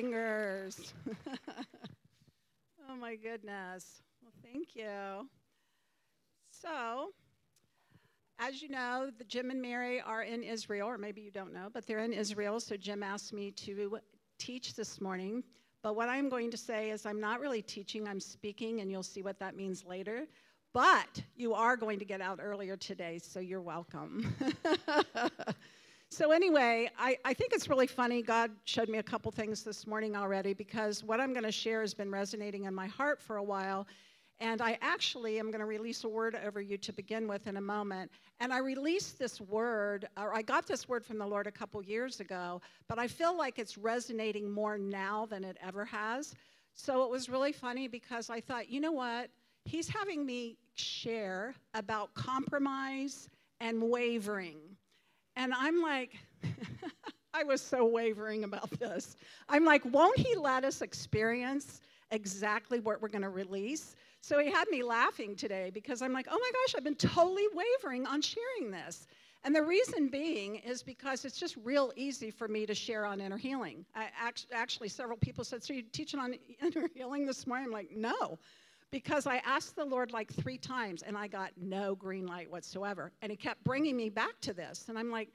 fingers. oh my goodness. Well, thank you. So, as you know, the Jim and Mary are in Israel, or maybe you don't know, but they're in Israel. So Jim asked me to teach this morning. But what I'm going to say is I'm not really teaching, I'm speaking, and you'll see what that means later. But you are going to get out earlier today, so you're welcome. so, anyway, I, I think it's really funny. God showed me a couple things this morning already because what I'm going to share has been resonating in my heart for a while. And I actually am going to release a word over you to begin with in a moment. And I released this word, or I got this word from the Lord a couple years ago, but I feel like it's resonating more now than it ever has. So it was really funny because I thought, you know what? he's having me share about compromise and wavering. And I'm like, I was so wavering about this. I'm like, won't he let us experience exactly what we're going to release? So he had me laughing today because I'm like, oh my gosh, I've been totally wavering on sharing this. And the reason being is because it's just real easy for me to share on inner healing. I, actually, several people said, So you're teaching on inner healing this morning? I'm like, No because I asked the Lord like three times and I got no green light whatsoever. And He kept bringing me back to this. And I'm like,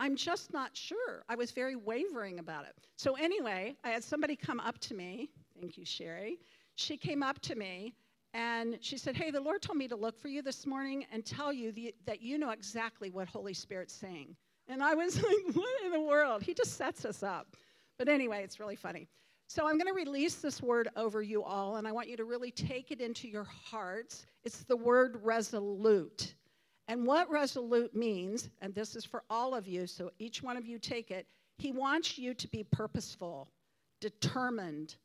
I'm just not sure. I was very wavering about it. So, anyway, I had somebody come up to me. Thank you, Sherry. She came up to me and she said, Hey, the Lord told me to look for you this morning and tell you the, that you know exactly what Holy Spirit's saying. And I was like, What in the world? He just sets us up. But anyway, it's really funny. So I'm going to release this word over you all, and I want you to really take it into your hearts. It's the word resolute. And what resolute means, and this is for all of you, so each one of you take it, he wants you to be purposeful, determined,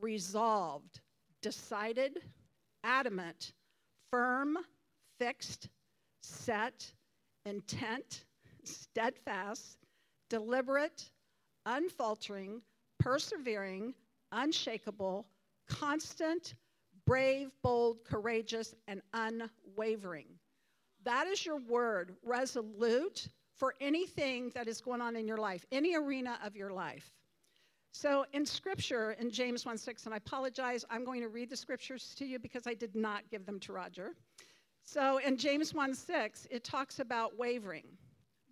resolved, decided, adamant, firm, fixed, set, intent, steadfast, deliberate, unfaltering, persevering, unshakable, constant, brave, bold, courageous, and unwavering. That is your word, resolute, for anything that is going on in your life, any arena of your life. So in scripture, in James 1 6, and I apologize, I'm going to read the scriptures to you because I did not give them to Roger. So in James 1 6, it talks about wavering.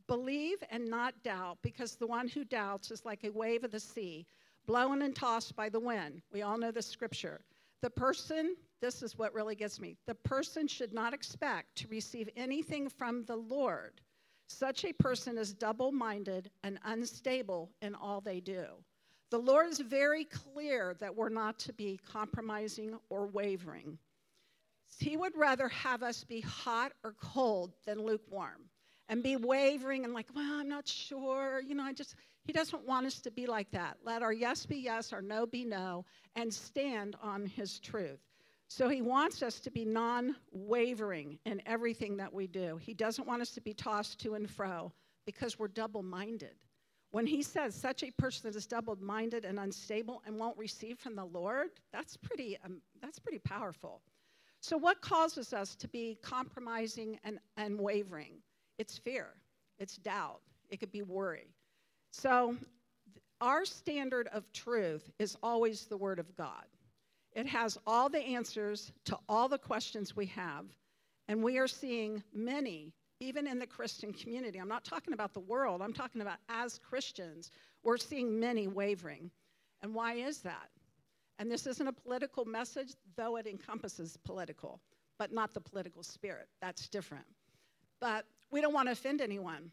Believe and not doubt, because the one who doubts is like a wave of the sea, blown and tossed by the wind. We all know the scripture. The person, this is what really gets me, the person should not expect to receive anything from the Lord. Such a person is double minded and unstable in all they do. The Lord is very clear that we're not to be compromising or wavering. He would rather have us be hot or cold than lukewarm and be wavering and like, well, I'm not sure. You know, I just, he doesn't want us to be like that. Let our yes be yes, our no be no, and stand on his truth. So he wants us to be non wavering in everything that we do. He doesn't want us to be tossed to and fro because we're double minded. When he says such a person is double minded and unstable and won't receive from the Lord, that's pretty, um, that's pretty powerful. So, what causes us to be compromising and, and wavering? It's fear, it's doubt, it could be worry. So, our standard of truth is always the Word of God. It has all the answers to all the questions we have, and we are seeing many, even in the Christian community. I'm not talking about the world, I'm talking about as Christians, we're seeing many wavering. And why is that? And this isn't a political message, though it encompasses political, but not the political spirit. That's different. But we don't want to offend anyone.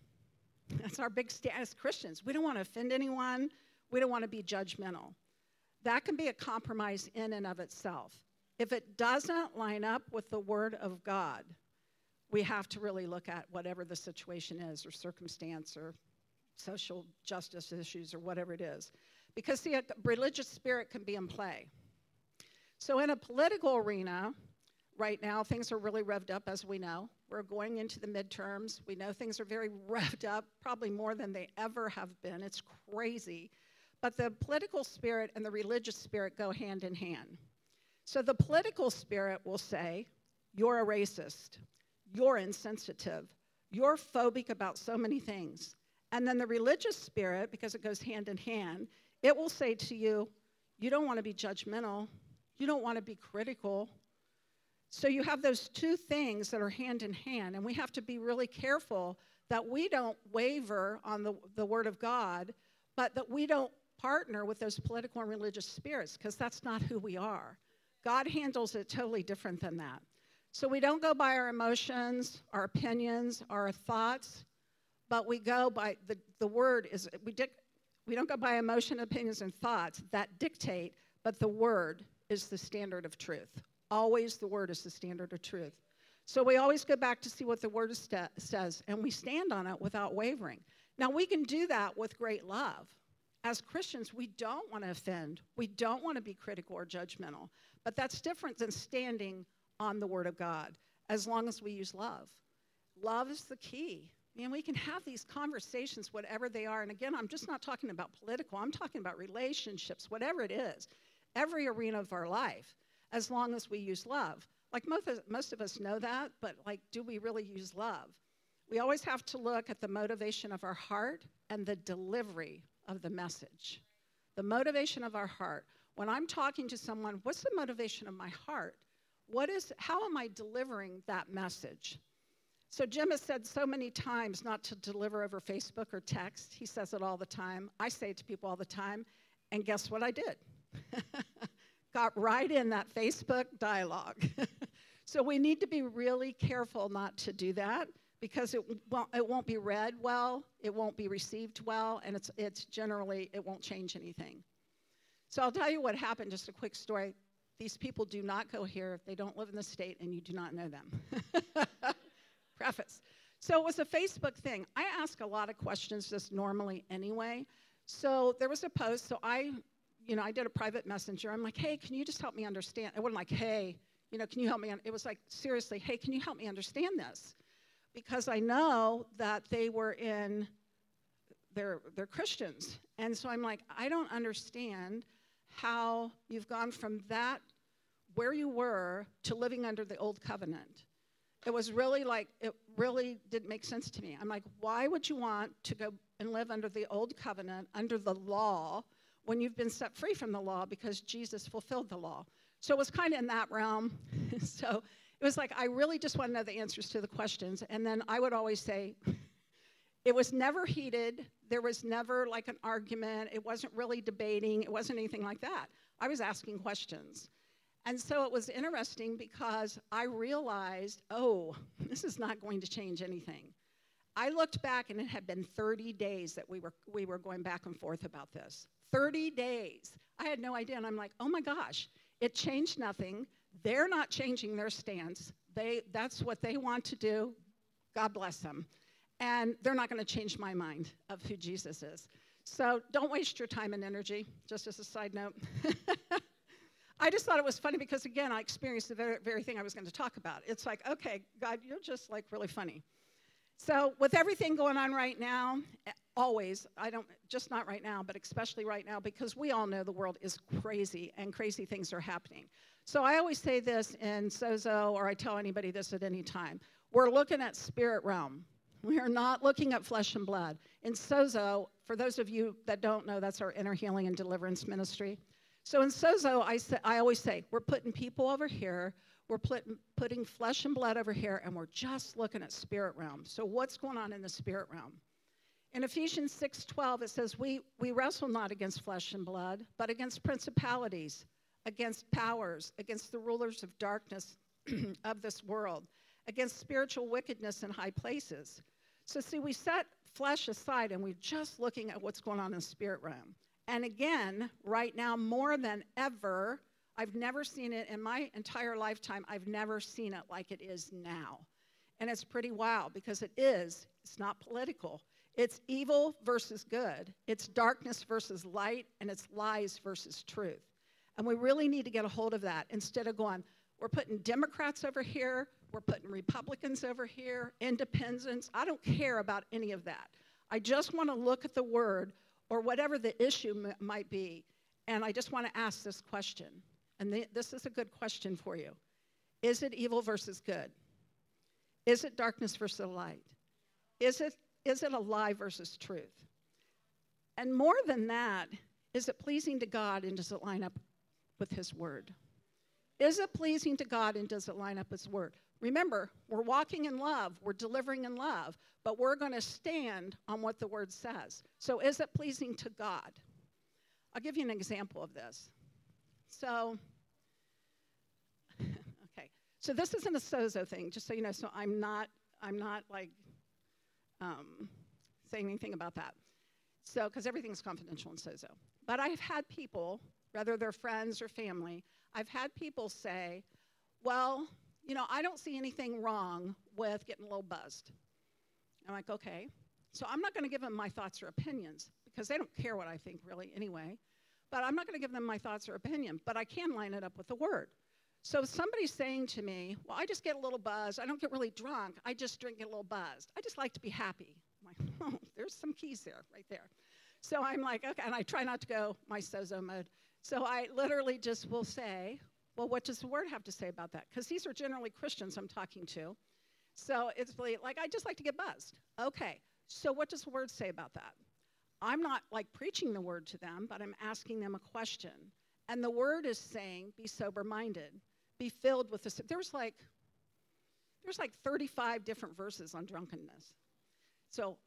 That's our big stand as Christians. We don't want to offend anyone. We don't want to be judgmental. That can be a compromise in and of itself. If it doesn't line up with the Word of God, we have to really look at whatever the situation is, or circumstance, or social justice issues, or whatever it is. Because, a religious spirit can be in play. So, in a political arena, right now, things are really revved up, as we know. We're going into the midterms. We know things are very revved up, probably more than they ever have been. It's crazy. But the political spirit and the religious spirit go hand in hand. So the political spirit will say, You're a racist, you're insensitive, you're phobic about so many things. And then the religious spirit, because it goes hand in hand, it will say to you, you don't want to be judgmental, you don't want to be critical. So you have those two things that are hand in hand, and we have to be really careful that we don't waver on the, the Word of God, but that we don't partner with those political and religious spirits, because that's not who we are. God handles it totally different than that. So we don't go by our emotions, our opinions, our thoughts, but we go by the, the word is we, dic, we don't go by emotion, opinions, and thoughts that dictate, but the word is the standard of truth. Always the word is the standard of truth. So we always go back to see what the word st- says, and we stand on it without wavering. Now, we can do that with great love. As Christians, we don't want to offend, we don't want to be critical or judgmental, but that's different than standing on the word of God as long as we use love. Love is the key. And we can have these conversations, whatever they are. And again, I'm just not talking about political, I'm talking about relationships, whatever it is, every arena of our life, as long as we use love. Like most of, most of us know that, but like, do we really use love? We always have to look at the motivation of our heart and the delivery of the message. The motivation of our heart. When I'm talking to someone, what's the motivation of my heart? What is, how am I delivering that message? So, Jim has said so many times not to deliver over Facebook or text. He says it all the time. I say it to people all the time. And guess what I did? Got right in that Facebook dialogue. so, we need to be really careful not to do that because it won't, it won't be read well, it won't be received well, and it's, it's generally, it won't change anything. So, I'll tell you what happened, just a quick story. These people do not go here they don't live in the state and you do not know them. preface. So it was a Facebook thing. I ask a lot of questions just normally anyway. So there was a post. So I, you know, I did a private messenger. I'm like, hey, can you just help me understand? It wasn't like, hey, you know, can you help me? it was like, seriously, hey, can you help me understand this? Because I know that they were in, they're, they're Christians. And so I'm like, I don't understand how you've gone from that, where you were, to living under the old covenant it was really like, it really didn't make sense to me. I'm like, why would you want to go and live under the old covenant, under the law, when you've been set free from the law because Jesus fulfilled the law? So it was kind of in that realm. so it was like, I really just want to know the answers to the questions. And then I would always say, it was never heated. There was never like an argument. It wasn't really debating. It wasn't anything like that. I was asking questions. And so it was interesting because I realized, oh, this is not going to change anything. I looked back and it had been 30 days that we were, we were going back and forth about this. 30 days. I had no idea. And I'm like, oh my gosh, it changed nothing. They're not changing their stance. They, that's what they want to do. God bless them. And they're not going to change my mind of who Jesus is. So don't waste your time and energy, just as a side note. I just thought it was funny because, again, I experienced the very, very thing I was going to talk about. It's like, okay, God, you're just like really funny. So, with everything going on right now, eh, always, I don't, just not right now, but especially right now, because we all know the world is crazy and crazy things are happening. So, I always say this in Sozo, or I tell anybody this at any time we're looking at spirit realm. We are not looking at flesh and blood. In Sozo, for those of you that don't know, that's our inner healing and deliverance ministry. So in Sozo, I, say, I always say, we're putting people over here, we're putting, putting flesh and blood over here, and we're just looking at spirit realm. So what's going on in the spirit realm? In Ephesians 6:12, it says, we, we wrestle not against flesh and blood, but against principalities, against powers, against the rulers of darkness of this world, against spiritual wickedness in high places. So, see, we set flesh aside and we're just looking at what's going on in the spirit realm. And again, right now, more than ever, I've never seen it in my entire lifetime, I've never seen it like it is now. And it's pretty wild because it is, it's not political. It's evil versus good, it's darkness versus light, and it's lies versus truth. And we really need to get a hold of that instead of going, we're putting Democrats over here, we're putting Republicans over here, independents. I don't care about any of that. I just want to look at the word or whatever the issue m- might be. And I just want to ask this question. And th- this is a good question for you Is it evil versus good? Is it darkness versus light? Is it, is it a lie versus truth? And more than that, Is it pleasing to God and does it line up with His Word? Is it pleasing to God and does it line up with His Word? Remember, we're walking in love, we're delivering in love, but we're going to stand on what the Word says. So, is it pleasing to God? I'll give you an example of this. So, okay, so this isn't a sozo thing, just so you know. So I'm not, I'm not like um, saying anything about that. So, because everything's confidential in sozo. But I've had people, whether they're friends or family, I've had people say, well, you know, I don't see anything wrong with getting a little buzzed. I'm like, okay. So I'm not going to give them my thoughts or opinions because they don't care what I think really anyway. But I'm not going to give them my thoughts or opinion, but I can line it up with the word. So somebody's saying to me, well, I just get a little buzzed. I don't get really drunk. I just drink a little buzzed. I just like to be happy. I'm like, oh, there's some keys there, right there. So I'm like, okay, and I try not to go my sozo mode. So I literally just will say, well, what does the word have to say about that? Because these are generally Christians I'm talking to. So it's like, I just like to get buzzed. Okay, so what does the word say about that? I'm not like preaching the word to them, but I'm asking them a question. And the word is saying, be sober minded, be filled with this. There's like, there's like 35 different verses on drunkenness. So,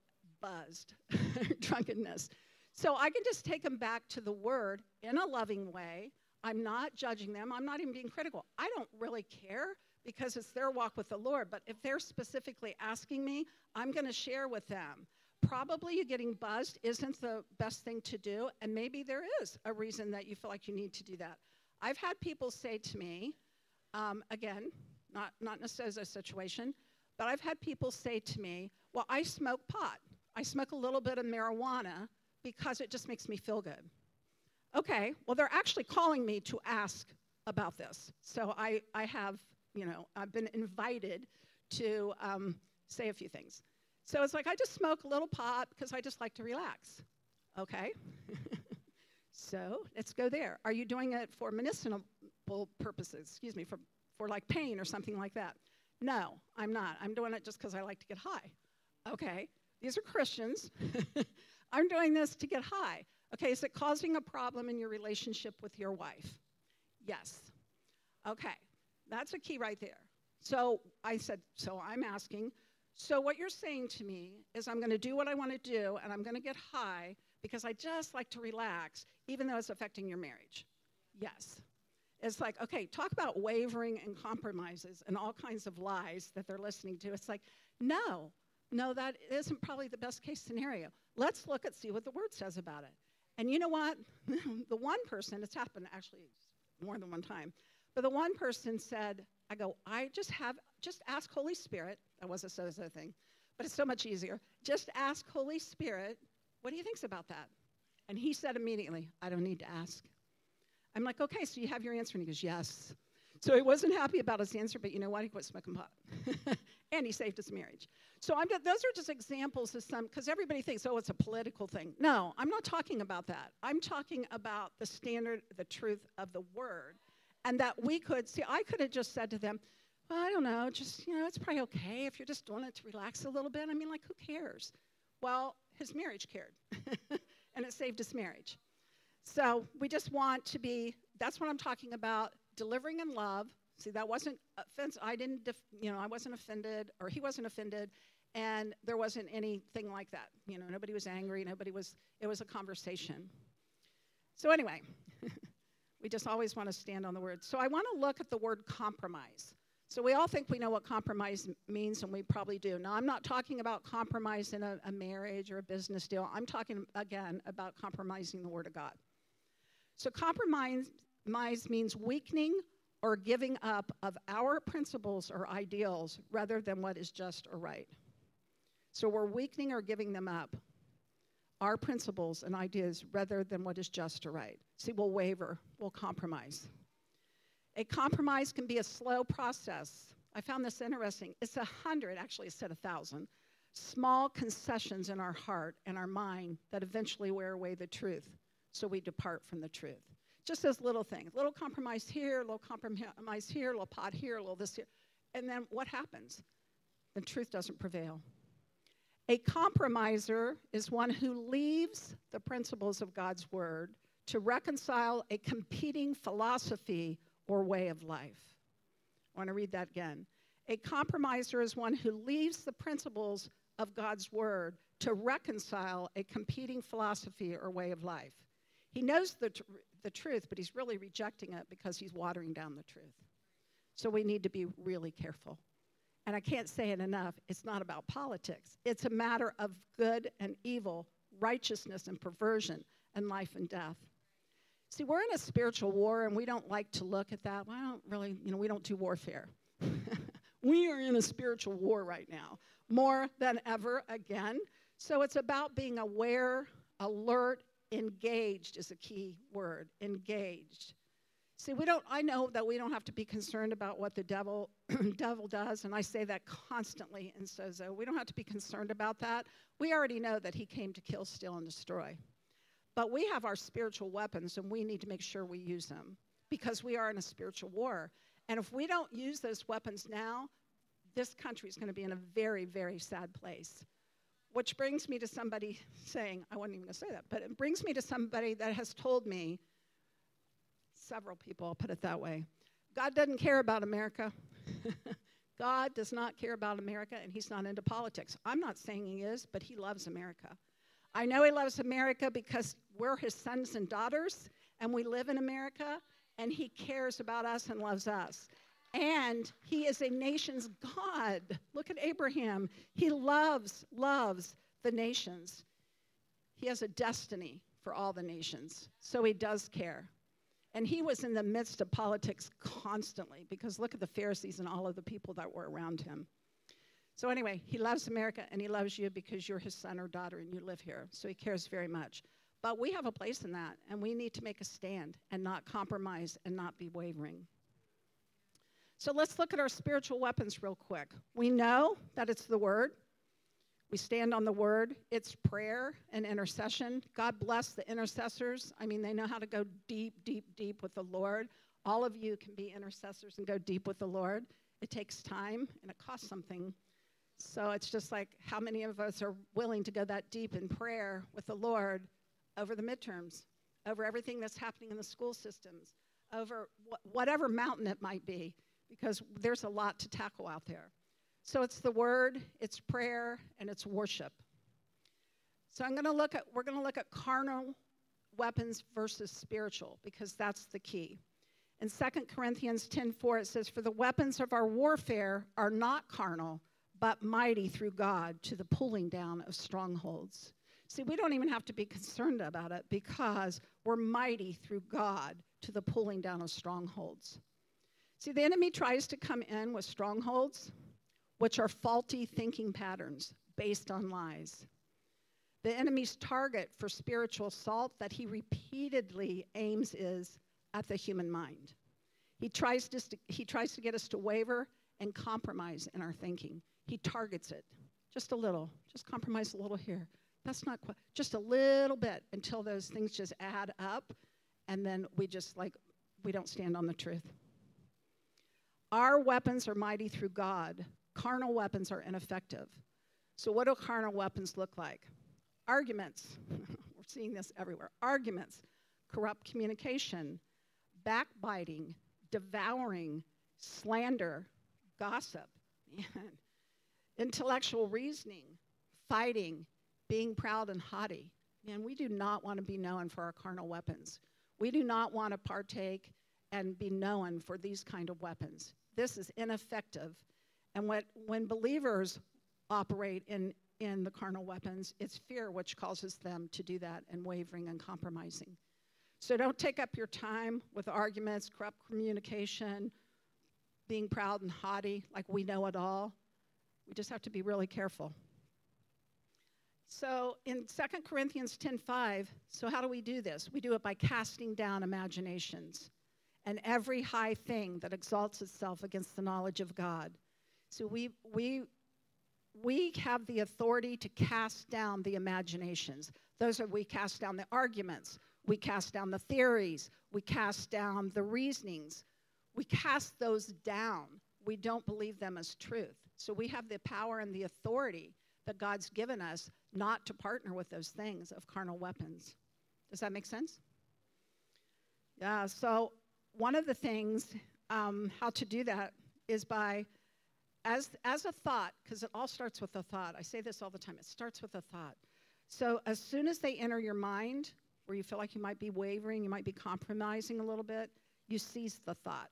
buzzed, drunkenness. So I can just take them back to the word in a loving way. I'm not judging them. I'm not even being critical. I don't really care because it's their walk with the Lord. But if they're specifically asking me, I'm going to share with them probably you getting buzzed isn't the best thing to do, and maybe there is a reason that you feel like you need to do that. I've had people say to me, um, again, not, not in a sozo situation, but I've had people say to me, Well, I smoke pot. I smoke a little bit of marijuana because it just makes me feel good. Okay, well, they're actually calling me to ask about this. So I, I have, you know, I've been invited to um, say a few things. So it's like, I just smoke a little pot because I just like to relax. Okay? so let's go there. Are you doing it for medicinal purposes? Excuse me, for, for like pain or something like that? No, I'm not. I'm doing it just because I like to get high. Okay? These are Christians. I'm doing this to get high. Okay, is it causing a problem in your relationship with your wife? Yes. Okay, that's a key right there. So I said, so I'm asking, so, what you're saying to me is, I'm going to do what I want to do and I'm going to get high because I just like to relax, even though it's affecting your marriage. Yes. It's like, okay, talk about wavering and compromises and all kinds of lies that they're listening to. It's like, no, no, that isn't probably the best case scenario. Let's look at see what the word says about it. And you know what? the one person, it's happened actually more than one time, but the one person said, I go, I just have, just ask Holy Spirit. That was a sozo thing, but it's so much easier. Just ask Holy Spirit, what do you think about that? And he said immediately, I don't need to ask. I'm like, okay, so you have your answer. And he goes, yes. So he wasn't happy about his answer, but you know what? He quit smoking pot. and he saved his marriage. So I'm those are just examples of some, because everybody thinks, oh, it's a political thing. No, I'm not talking about that. I'm talking about the standard, the truth of the word and that we could see i could have just said to them well i don't know just you know it's probably okay if you're just doing it to relax a little bit. I mean like who cares? Well his marriage cared and it saved his marriage. So we just want to be that's what i'm talking about delivering in love. See that wasn't offense i didn't def, you know i wasn't offended or he wasn't offended and there wasn't anything like that. You know nobody was angry nobody was it was a conversation. So anyway We just always want to stand on the word. So I want to look at the word compromise. So we all think we know what compromise means, and we probably do. Now, I'm not talking about compromise in a, a marriage or a business deal. I'm talking, again, about compromising the Word of God. So compromise means weakening or giving up of our principles or ideals rather than what is just or right. So we're weakening or giving them up our principles and ideas rather than what is just or right. See, we'll waver, we'll compromise. A compromise can be a slow process. I found this interesting. It's a hundred, actually, it said a thousand, small concessions in our heart and our mind that eventually wear away the truth. So we depart from the truth. Just those little things. Little compromise here, little compromise here, little pot here, little this here. And then what happens? The truth doesn't prevail. A compromiser is one who leaves the principles of God's word to reconcile a competing philosophy or way of life. I want to read that again. A compromiser is one who leaves the principles of God's word to reconcile a competing philosophy or way of life. He knows the, tr- the truth, but he's really rejecting it because he's watering down the truth. So we need to be really careful. And I can't say it enough it's not about politics, it's a matter of good and evil, righteousness and perversion, and life and death. See, we're in a spiritual war, and we don't like to look at that. Well, I don't really, you know, we don't do warfare. we are in a spiritual war right now, more than ever again. So it's about being aware, alert, engaged is a key word. Engaged. See, we don't. I know that we don't have to be concerned about what the devil devil does, and I say that constantly in Sozo. We don't have to be concerned about that. We already know that he came to kill, steal, and destroy. But we have our spiritual weapons, and we need to make sure we use them because we are in a spiritual war. And if we don't use those weapons now, this country is going to be in a very, very sad place. Which brings me to somebody saying, I wasn't even going to say that, but it brings me to somebody that has told me, several people, I'll put it that way, God doesn't care about America. God does not care about America, and He's not into politics. I'm not saying He is, but He loves America. I know He loves America because we're His sons and daughters, and we live in America, and He cares about us and loves us. And he is a nation's God. Look at Abraham. He loves, loves the nations. He has a destiny for all the nations. So he does care. And he was in the midst of politics constantly because look at the Pharisees and all of the people that were around him. So, anyway, he loves America and he loves you because you're his son or daughter and you live here. So, he cares very much. But we have a place in that, and we need to make a stand and not compromise and not be wavering. So let's look at our spiritual weapons real quick. We know that it's the Word. We stand on the Word. It's prayer and intercession. God bless the intercessors. I mean, they know how to go deep, deep, deep with the Lord. All of you can be intercessors and go deep with the Lord. It takes time and it costs something. So it's just like how many of us are willing to go that deep in prayer with the Lord over the midterms, over everything that's happening in the school systems, over wh- whatever mountain it might be because there's a lot to tackle out there. So it's the word, it's prayer, and it's worship. So I'm going to look at we're going to look at carnal weapons versus spiritual because that's the key. In 2 Corinthians 10:4 it says for the weapons of our warfare are not carnal but mighty through God to the pulling down of strongholds. See, we don't even have to be concerned about it because we're mighty through God to the pulling down of strongholds. See, the enemy tries to come in with strongholds, which are faulty thinking patterns based on lies. The enemy's target for spiritual assault that he repeatedly aims is at the human mind. He tries to, he tries to get us to waver and compromise in our thinking. He targets it just a little, just compromise a little here. That's not quite, just a little bit until those things just add up, and then we just like, we don't stand on the truth. Our weapons are mighty through God. Carnal weapons are ineffective. So, what do carnal weapons look like? Arguments. We're seeing this everywhere. Arguments, corrupt communication, backbiting, devouring, slander, gossip, intellectual reasoning, fighting, being proud and haughty. Man, we do not want to be known for our carnal weapons. We do not want to partake and be known for these kind of weapons. This is ineffective. And what, when believers operate in, in the carnal weapons, it's fear which causes them to do that and wavering and compromising. So don't take up your time with arguments, corrupt communication, being proud and haughty, like we know it all. We just have to be really careful. So in 2 Corinthians 10:5, so how do we do this? We do it by casting down imaginations and every high thing that exalts itself against the knowledge of God. So we, we, we have the authority to cast down the imaginations. Those are, we cast down the arguments, we cast down the theories, we cast down the reasonings. We cast those down. We don't believe them as truth. So we have the power and the authority that God's given us not to partner with those things of carnal weapons. Does that make sense? Yeah, so one of the things, um, how to do that is by, as, as a thought, because it all starts with a thought. I say this all the time it starts with a thought. So as soon as they enter your mind, where you feel like you might be wavering, you might be compromising a little bit, you seize the thought.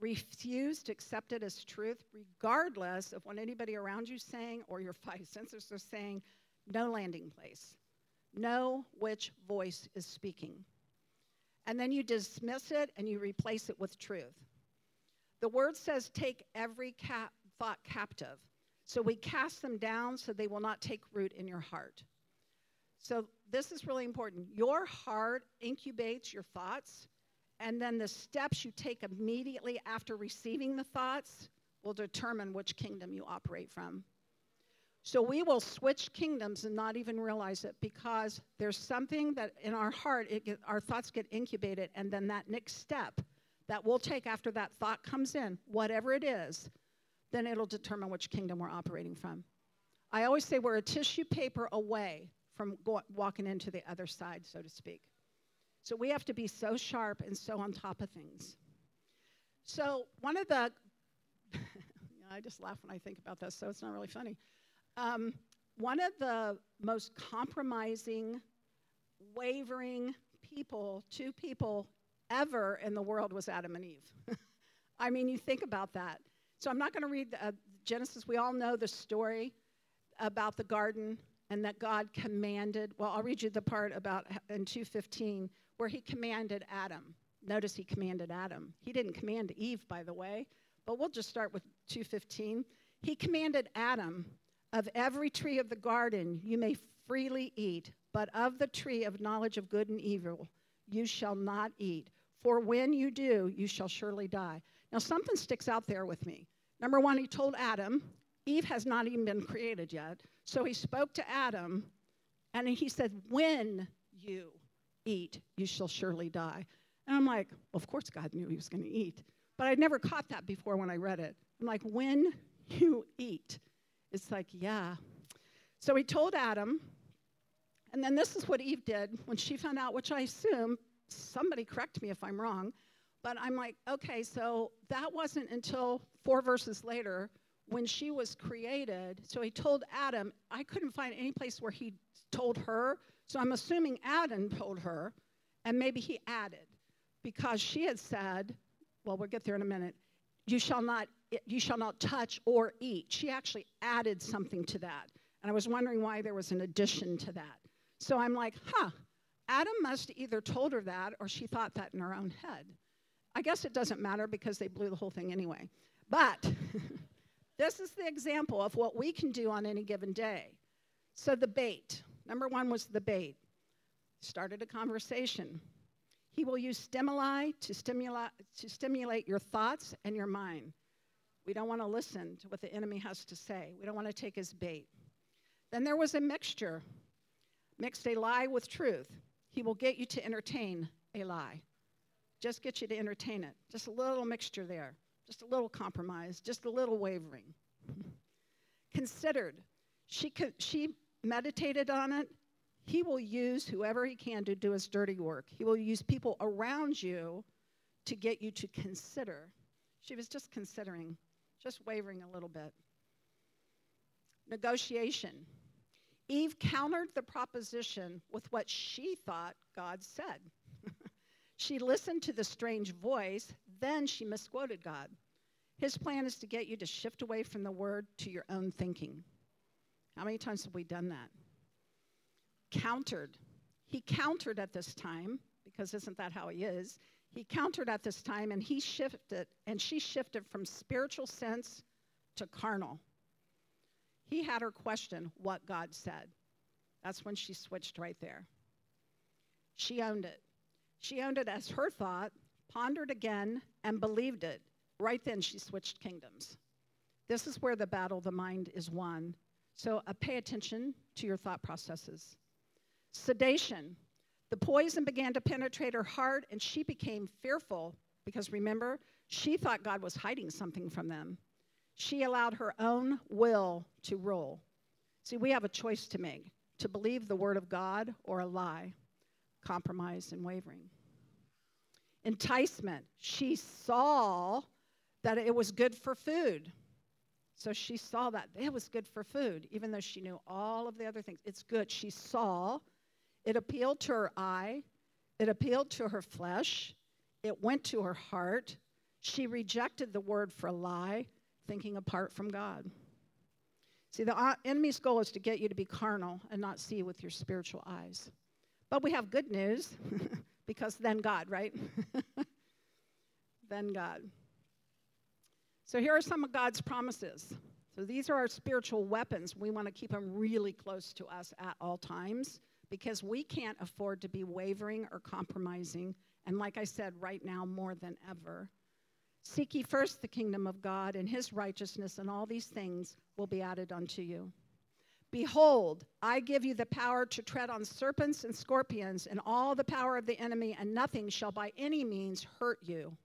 Refuse to accept it as truth, regardless of what anybody around you saying or your five senses are saying. No landing place. Know which voice is speaking. And then you dismiss it and you replace it with truth. The word says, take every cap- thought captive. So we cast them down so they will not take root in your heart. So this is really important. Your heart incubates your thoughts, and then the steps you take immediately after receiving the thoughts will determine which kingdom you operate from. So we will switch kingdoms and not even realize it because there's something that in our heart, get, our thoughts get incubated, and then that next step that we'll take after that thought comes in, whatever it is, then it'll determine which kingdom we're operating from. I always say we're a tissue paper away from go- walking into the other side, so to speak. So we have to be so sharp and so on top of things. So one of the, I just laugh when I think about this, so it's not really funny. Um, one of the most compromising, wavering people, two people ever in the world was Adam and Eve. I mean, you think about that. So I'm not going to read uh, Genesis. We all know the story about the garden and that God commanded. Well, I'll read you the part about in 2:15 where He commanded Adam. Notice He commanded Adam. He didn't command Eve, by the way. But we'll just start with 2:15. He commanded Adam of every tree of the garden you may freely eat, but of the tree of knowledge of good and evil you shall not eat. For when you do, you shall surely die. Now, something sticks out there with me. Number one, he told Adam, Eve has not even been created yet. So he spoke to Adam and he said, When you eat, you shall surely die. And I'm like, well, Of course, God knew he was going to eat. But I'd never caught that before when I read it. I'm like, When you eat. It's like, yeah. So he told Adam, and then this is what Eve did when she found out, which I assume somebody correct me if I'm wrong, but I'm like, okay, so that wasn't until four verses later when she was created. So he told Adam, I couldn't find any place where he told her. So I'm assuming Adam told her, and maybe he added, because she had said, well, we'll get there in a minute, you shall not you shall not touch or eat. She actually added something to that. And I was wondering why there was an addition to that. So I'm like, huh, Adam must either told her that or she thought that in her own head. I guess it doesn't matter because they blew the whole thing anyway. But this is the example of what we can do on any given day. So the bait, number one was the bait. Started a conversation. He will use stimuli to stimulate, to stimulate your thoughts and your mind. We don't want to listen to what the enemy has to say. We don't want to take his bait. Then there was a mixture. Mixed a lie with truth. He will get you to entertain a lie. Just get you to entertain it. Just a little mixture there. Just a little compromise. Just a little wavering. Considered. She, could, she meditated on it. He will use whoever he can to do his dirty work. He will use people around you to get you to consider. She was just considering just wavering a little bit. Negotiation. Eve countered the proposition with what she thought God said. she listened to the strange voice, then she misquoted God. His plan is to get you to shift away from the word to your own thinking. How many times have we done that? Countered. He countered at this time, because isn't that how he is? He countered at this time and he shifted, and she shifted from spiritual sense to carnal. He had her question what God said. That's when she switched right there. She owned it. She owned it as her thought, pondered again, and believed it. Right then, she switched kingdoms. This is where the battle of the mind is won. So uh, pay attention to your thought processes. Sedation. The poison began to penetrate her heart, and she became fearful because remember, she thought God was hiding something from them. She allowed her own will to rule. See, we have a choice to make to believe the word of God or a lie, compromise and wavering. Enticement. She saw that it was good for food. So she saw that it was good for food, even though she knew all of the other things. It's good. She saw. It appealed to her eye. It appealed to her flesh. It went to her heart. She rejected the word for lie, thinking apart from God. See, the uh, enemy's goal is to get you to be carnal and not see with your spiritual eyes. But we have good news because then God, right? then God. So here are some of God's promises. So these are our spiritual weapons. We want to keep them really close to us at all times because we can't afford to be wavering or compromising. And like I said, right now more than ever. Seek ye first the kingdom of God and his righteousness, and all these things will be added unto you. Behold, I give you the power to tread on serpents and scorpions and all the power of the enemy, and nothing shall by any means hurt you.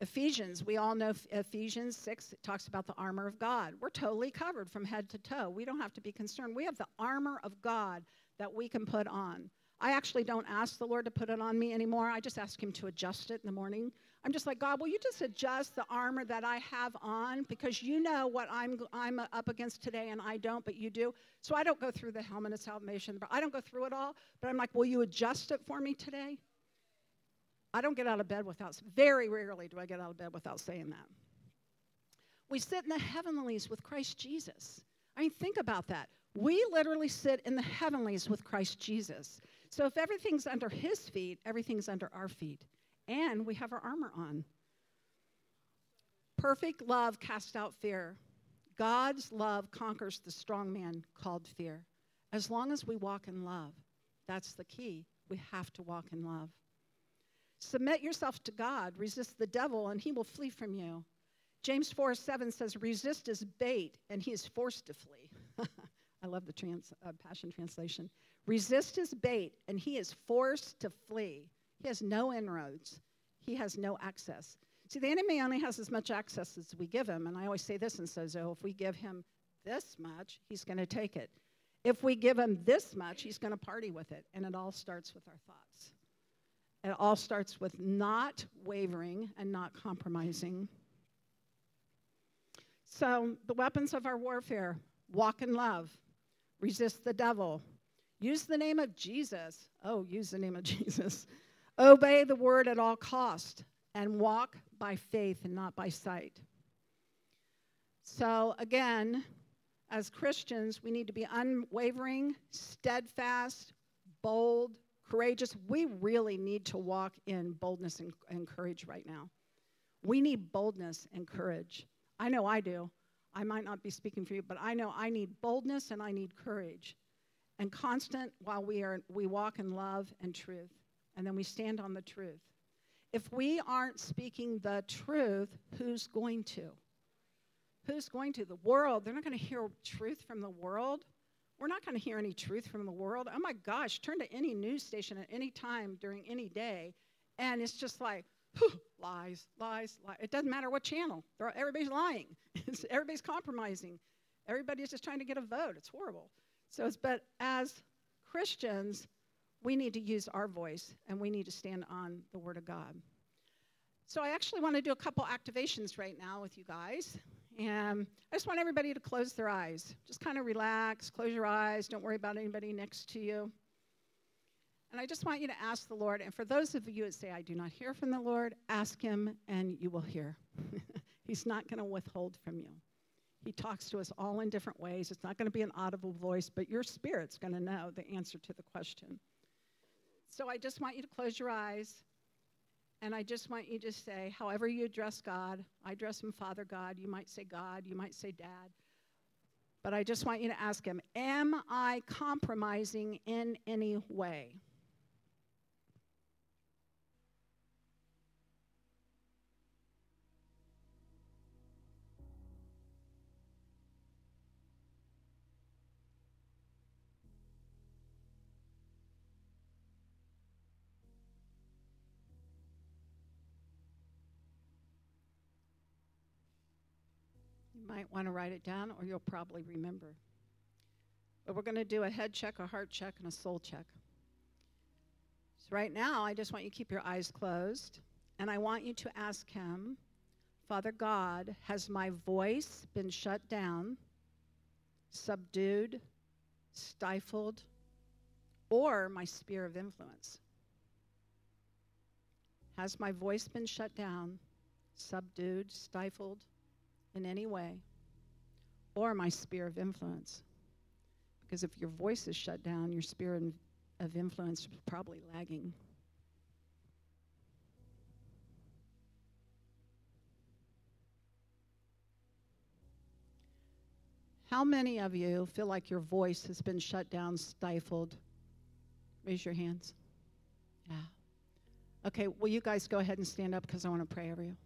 Ephesians, we all know Ephesians 6 it talks about the armor of God. We're totally covered from head to toe. We don't have to be concerned. We have the armor of God that we can put on. I actually don't ask the Lord to put it on me anymore. I just ask Him to adjust it in the morning. I'm just like, God, will you just adjust the armor that I have on? Because you know what I'm, I'm up against today and I don't, but you do. So I don't go through the helmet of salvation. I don't go through it all, but I'm like, will you adjust it for me today? I don't get out of bed without, very rarely do I get out of bed without saying that. We sit in the heavenlies with Christ Jesus. I mean, think about that. We literally sit in the heavenlies with Christ Jesus. So if everything's under his feet, everything's under our feet and we have our armor on. Perfect love casts out fear. God's love conquers the strong man called fear. As long as we walk in love, that's the key. We have to walk in love. Submit yourself to God, resist the devil, and he will flee from you. James 4 7 says, Resist his bait, and he is forced to flee. I love the trans, uh, Passion Translation. Resist his bait, and he is forced to flee. He has no inroads, he has no access. See, the enemy only has as much access as we give him. And I always say this and says, oh, if we give him this much, he's going to take it. If we give him this much, he's going to party with it. And it all starts with our thoughts. It all starts with not wavering and not compromising. So, the weapons of our warfare walk in love, resist the devil, use the name of Jesus. Oh, use the name of Jesus. Obey the word at all cost and walk by faith and not by sight. So, again, as Christians, we need to be unwavering, steadfast, bold, courageous. We really need to walk in boldness and, and, courage right now. We need boldness and courage. I know I do. I might not be speaking for you, but I know I need boldness and I need courage. And constant while we are we walk in love and truth and then we stand on the truth. If we aren't speaking the truth, who's going to? Who's going to? The world. They're not going to hear truth from the world. We're not going to hear any truth from the world. Oh my gosh, turn to any news station at any time during any day, and it's just like, lies, lies, lies. It doesn't matter what channel. Everybody's lying. everybody's compromising. Everybody's just trying to get a vote. It's horrible. So, it's, but as Christians, we need to use our voice and we need to stand on the Word of God. So, I actually want to do a couple activations right now with you guys. And I just want everybody to close their eyes. Just kind of relax, close your eyes, don't worry about anybody next to you. And I just want you to ask the Lord. And for those of you that say, I do not hear from the Lord, ask Him and you will hear. He's not going to withhold from you. He talks to us all in different ways. It's not going to be an audible voice, but your spirit's going to know the answer to the question. So I just want you to close your eyes. And I just want you to say, however you address God, I address him Father God. You might say God, you might say Dad. But I just want you to ask him, Am I compromising in any way? Might want to write it down or you'll probably remember. But we're going to do a head check, a heart check, and a soul check. So, right now, I just want you to keep your eyes closed, and I want you to ask Him, Father God, has my voice been shut down, subdued, stifled, or my sphere of influence? Has my voice been shut down, subdued, stifled in any way, or my sphere of influence? Because if your voice is shut down, your sphere of influence is probably lagging. How many of you feel like your voice has been shut down, stifled? Raise your hands. Yeah. Okay, will you guys go ahead and stand up because I want to pray over you?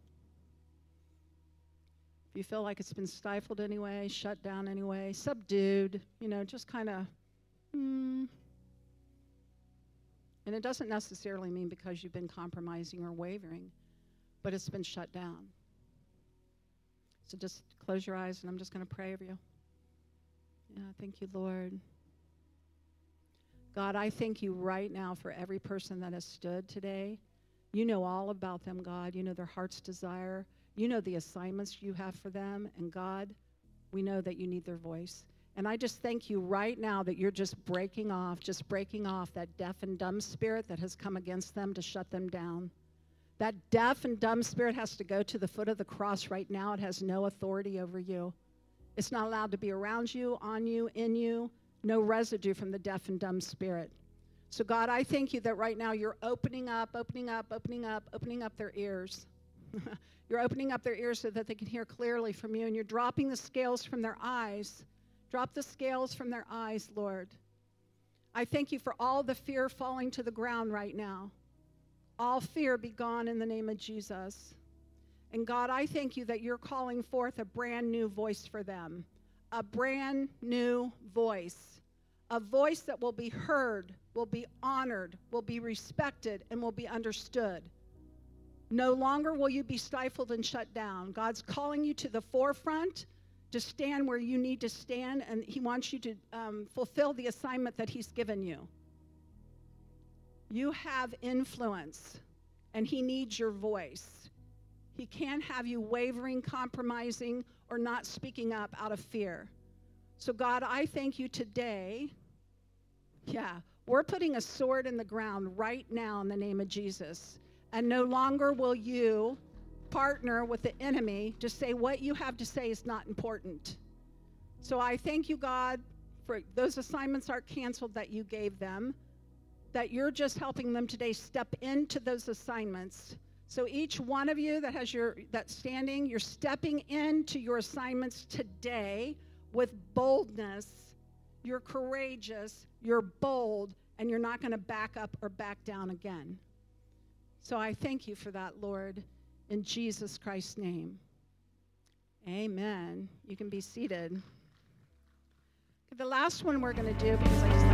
If you feel like it's been stifled anyway, shut down anyway, subdued, you know, just kind of, hmm. And it doesn't necessarily mean because you've been compromising or wavering, but it's been shut down. So just close your eyes and I'm just going to pray over you. Yeah, thank you, Lord. God, I thank you right now for every person that has stood today. You know all about them, God. You know their heart's desire. You know the assignments you have for them. And God, we know that you need their voice. And I just thank you right now that you're just breaking off, just breaking off that deaf and dumb spirit that has come against them to shut them down. That deaf and dumb spirit has to go to the foot of the cross right now. It has no authority over you. It's not allowed to be around you, on you, in you, no residue from the deaf and dumb spirit. So, God, I thank you that right now you're opening up, opening up, opening up, opening up their ears. you're opening up their ears so that they can hear clearly from you, and you're dropping the scales from their eyes. Drop the scales from their eyes, Lord. I thank you for all the fear falling to the ground right now. All fear be gone in the name of Jesus. And God, I thank you that you're calling forth a brand new voice for them, a brand new voice, a voice that will be heard, will be honored, will be respected, and will be understood. No longer will you be stifled and shut down. God's calling you to the forefront to stand where you need to stand, and He wants you to um, fulfill the assignment that He's given you. You have influence, and He needs your voice. He can't have you wavering, compromising, or not speaking up out of fear. So, God, I thank you today. Yeah, we're putting a sword in the ground right now in the name of Jesus. And no longer will you partner with the enemy to say what you have to say is not important. So I thank you, God, for those assignments aren't canceled that you gave them, that you're just helping them today step into those assignments so each one of you that has your that standing, you're stepping into your assignments today with boldness. You're courageous, you're bold, and you're not going to back up or back down again. So I thank you for that, Lord, in Jesus Christ's name. Amen. You can be seated. The last one we're going to do because I just